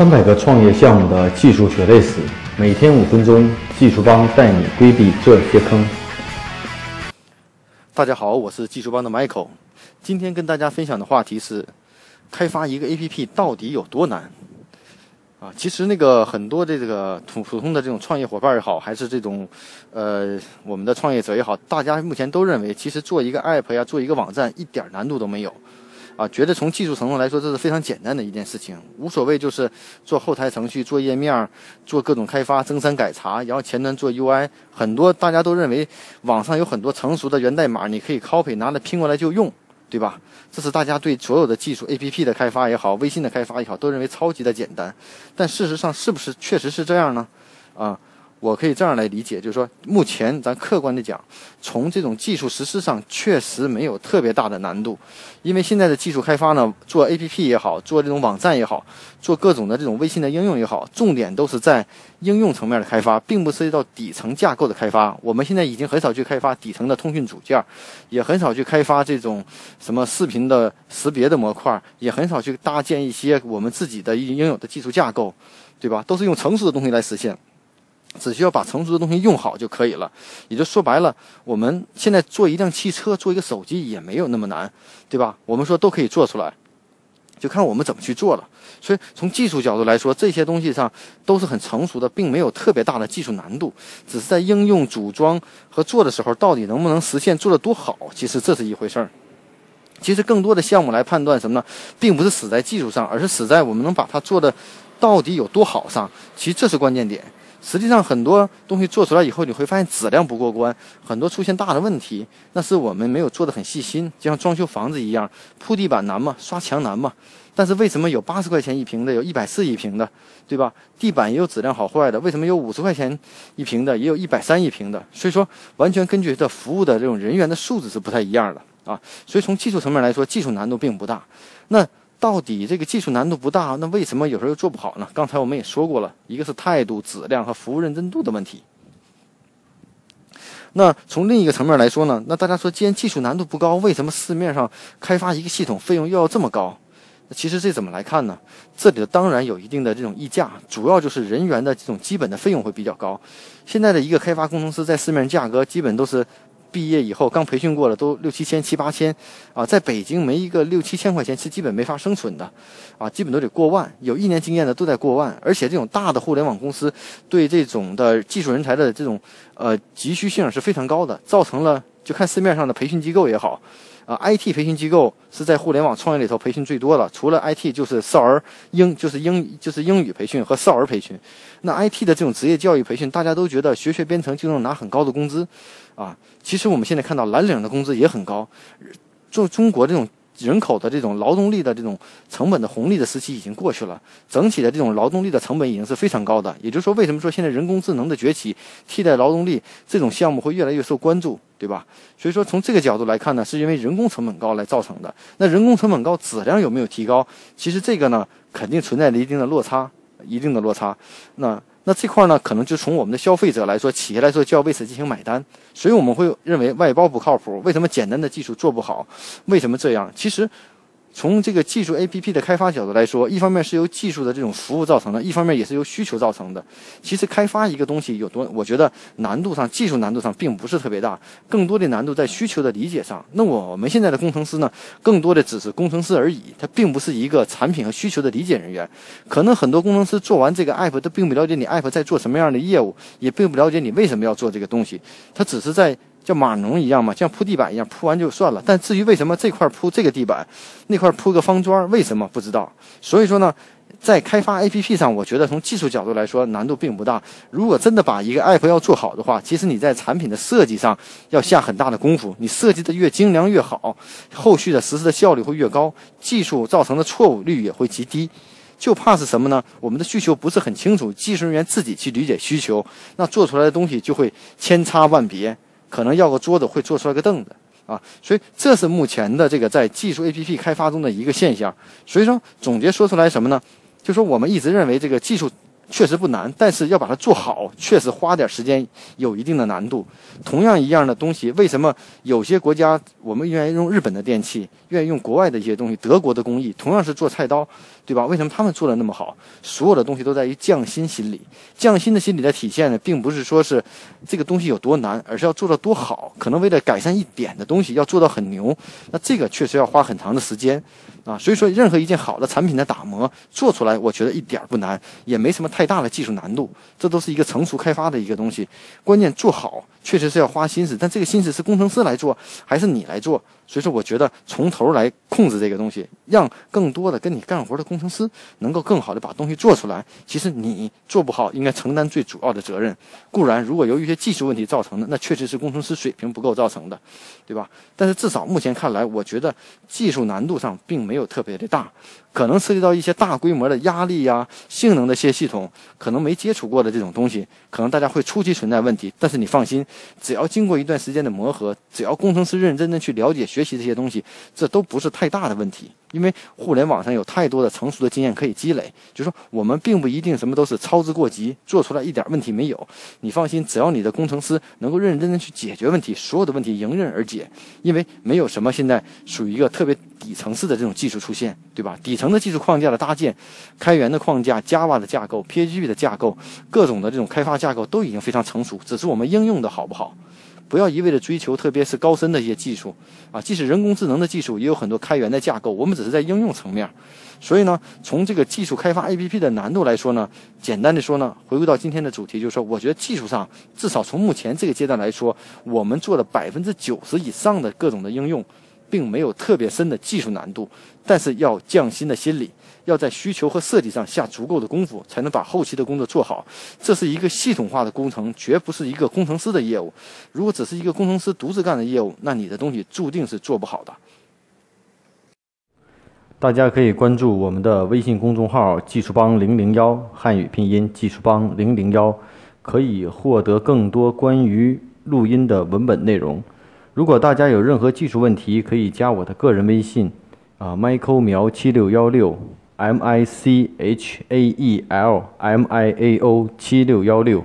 三百个创业项目的技术血泪史，每天五分钟，技术帮带你规避这些坑。大家好，我是技术帮的 Michael，今天跟大家分享的话题是：开发一个 APP 到底有多难？啊，其实那个很多的这个普普通的这种创业伙伴也好，还是这种呃我们的创业者也好，大家目前都认为，其实做一个 App 呀，做一个网站一点难度都没有。啊，觉得从技术层面来说，这是非常简单的一件事情，无所谓，就是做后台程序、做页面、做各种开发、增删改查，然后前端做 UI，很多大家都认为网上有很多成熟的源代码，你可以 copy 拿来拼过来就用，对吧？这是大家对所有的技术 APP 的开发也好，微信的开发也好，都认为超级的简单。但事实上，是不是确实是这样呢？啊？我可以这样来理解，就是说，目前咱客观的讲，从这种技术实施上，确实没有特别大的难度，因为现在的技术开发呢，做 APP 也好，做这种网站也好，做各种的这种微信的应用也好，重点都是在应用层面的开发，并不涉及到底层架构的开发。我们现在已经很少去开发底层的通讯组件，也很少去开发这种什么视频的识别的模块，也很少去搭建一些我们自己的应有的技术架构，对吧？都是用成熟的东西来实现。只需要把成熟的东西用好就可以了，也就说白了，我们现在做一辆汽车、做一个手机也没有那么难，对吧？我们说都可以做出来，就看我们怎么去做了。所以从技术角度来说，这些东西上都是很成熟的，并没有特别大的技术难度，只是在应用组装和做的时候，到底能不能实现做得多好，其实这是一回事儿。其实更多的项目来判断什么呢？并不是死在技术上，而是死在我们能把它做的到底有多好上。其实这是关键点。实际上，很多东西做出来以后，你会发现质量不过关，很多出现大的问题，那是我们没有做的很细心。就像装修房子一样，铺地板难吗？刷墙难吗？但是为什么有八十块钱一平的，有一百四一平的，对吧？地板也有质量好坏的，为什么有五十块钱一平的，也有一百三一平的？所以说，完全根据这服务的这种人员的素质是不太一样的啊。所以从技术层面来说，技术难度并不大。那。到底这个技术难度不大，那为什么有时候又做不好呢？刚才我们也说过了，一个是态度、质量和服务认真度的问题。那从另一个层面来说呢？那大家说，既然技术难度不高，为什么市面上开发一个系统费用又要这么高？那其实这怎么来看呢？这里的当然有一定的这种溢价，主要就是人员的这种基本的费用会比较高。现在的一个开发工程师在市面价格基本都是。毕业以后刚培训过了，都六七千、七八千，啊，在北京没一个六七千块钱是基本没法生存的，啊，基本都得过万。有一年经验的都在过万，而且这种大的互联网公司对这种的技术人才的这种呃急需性是非常高的，造成了就看市面上的培训机构也好。啊，IT 培训机构是在互联网创业里头培训最多的，除了 IT 就是少儿英，就是英就是英语培训和少儿培训。那 IT 的这种职业教育培训，大家都觉得学学编程就能拿很高的工资，啊，其实我们现在看到蓝领的工资也很高，做中国这种。人口的这种劳动力的这种成本的红利的时期已经过去了，整体的这种劳动力的成本已经是非常高的。也就是说，为什么说现在人工智能的崛起替代劳动力这种项目会越来越受关注，对吧？所以说从这个角度来看呢，是因为人工成本高来造成的。那人工成本高，质量有没有提高？其实这个呢，肯定存在着一定的落差，一定的落差。那。那这块呢，可能就从我们的消费者来说，企业来说就要为此进行买单，所以我们会认为外包不靠谱。为什么简单的技术做不好？为什么这样？其实。从这个技术 APP 的开发角度来说，一方面是由技术的这种服务造成的，一方面也是由需求造成的。其实开发一个东西有多，我觉得难度上、技术难度上并不是特别大，更多的难度在需求的理解上。那我们现在的工程师呢，更多的只是工程师而已，他并不是一个产品和需求的理解人员。可能很多工程师做完这个 app 都并不了解你 app 在做什么样的业务，也并不了解你为什么要做这个东西，他只是在。叫码农一样嘛，像铺地板一样铺完就算了。但至于为什么这块铺这个地板，那块铺个方砖，为什么不知道？所以说呢，在开发 APP 上，我觉得从技术角度来说难度并不大。如果真的把一个 APP 要做好的话，其实你在产品的设计上要下很大的功夫。你设计的越精良越好，后续的实施的效率会越高，技术造成的错误率也会极低。就怕是什么呢？我们的需求不是很清楚，技术人员自己去理解需求，那做出来的东西就会千差万别。可能要个桌子会做出来个凳子啊，所以这是目前的这个在技术 APP 开发中的一个现象。所以说总结说出来什么呢？就说我们一直认为这个技术确实不难，但是要把它做好，确实花点时间，有一定的难度。同样一样的东西，为什么有些国家我们愿意用日本的电器，愿意用国外的一些东西，德国的工艺，同样是做菜刀，对吧？为什么他们做的那么好？所有的东西都在于匠心心理。匠心的心理的体现呢，并不是说是这个东西有多难，而是要做到多好。可能为了改善一点的东西，要做到很牛，那这个确实要花很长的时间啊。所以说，任何一件好的产品的打磨做出来，我觉得一点不难，也没什么太大的技术难度。这都是一个成熟开发的一个东西，关键做好确实是要花心思。但这个心思是工程师来做，还是你来做？所以说，我觉得从头来控制这个东西，让更多的跟你干活的工程师能够更好的把东西做出来。其实你做不好，应该承担最主要的责任。固然，如果由于一些技术问题造成的，那确实是工程师水平不够造成的，对吧？但是至少目前看来，我觉得技术难度上并没有特别的大。可能涉及到一些大规模的压力呀、性能的一些系统，可能没接触过的这种东西，可能大家会初期存在问题。但是你放心，只要经过一段时间的磨合，只要工程师认认真真去了解、学习这些东西，这都不是太大的问题。因为互联网上有太多的成熟的经验可以积累，就说我们并不一定什么都是操之过急，做出来一点问题没有。你放心，只要你的工程师能够认认真真去解决问题，所有的问题迎刃而解。因为没有什么现在属于一个特别底层式的这种技术出现，对吧？底层的技术框架的搭建，开源的框架、Java 的架构、PHP 的架构，各种的这种开发架构都已经非常成熟，只是我们应用的好不好。不要一味的追求，特别是高深的一些技术啊，即使人工智能的技术也有很多开源的架构，我们只是在应用层面。所以呢，从这个技术开发 APP 的难度来说呢，简单的说呢，回归到今天的主题，就是说，我觉得技术上至少从目前这个阶段来说，我们做了百分之九十以上的各种的应用，并没有特别深的技术难度，但是要匠心的心理。要在需求和设计上下足够的功夫，才能把后期的工作做好。这是一个系统化的工程，绝不是一个工程师的业务。如果只是一个工程师独自干的业务，那你的东西注定是做不好的。大家可以关注我们的微信公众号“技术帮零零幺”汉语拼音“技术帮零零幺”，可以获得更多关于录音的文本内容。如果大家有任何技术问题，可以加我的个人微信，啊，Michael 苗七六幺六。M I C H A E L M I A O 七六幺六。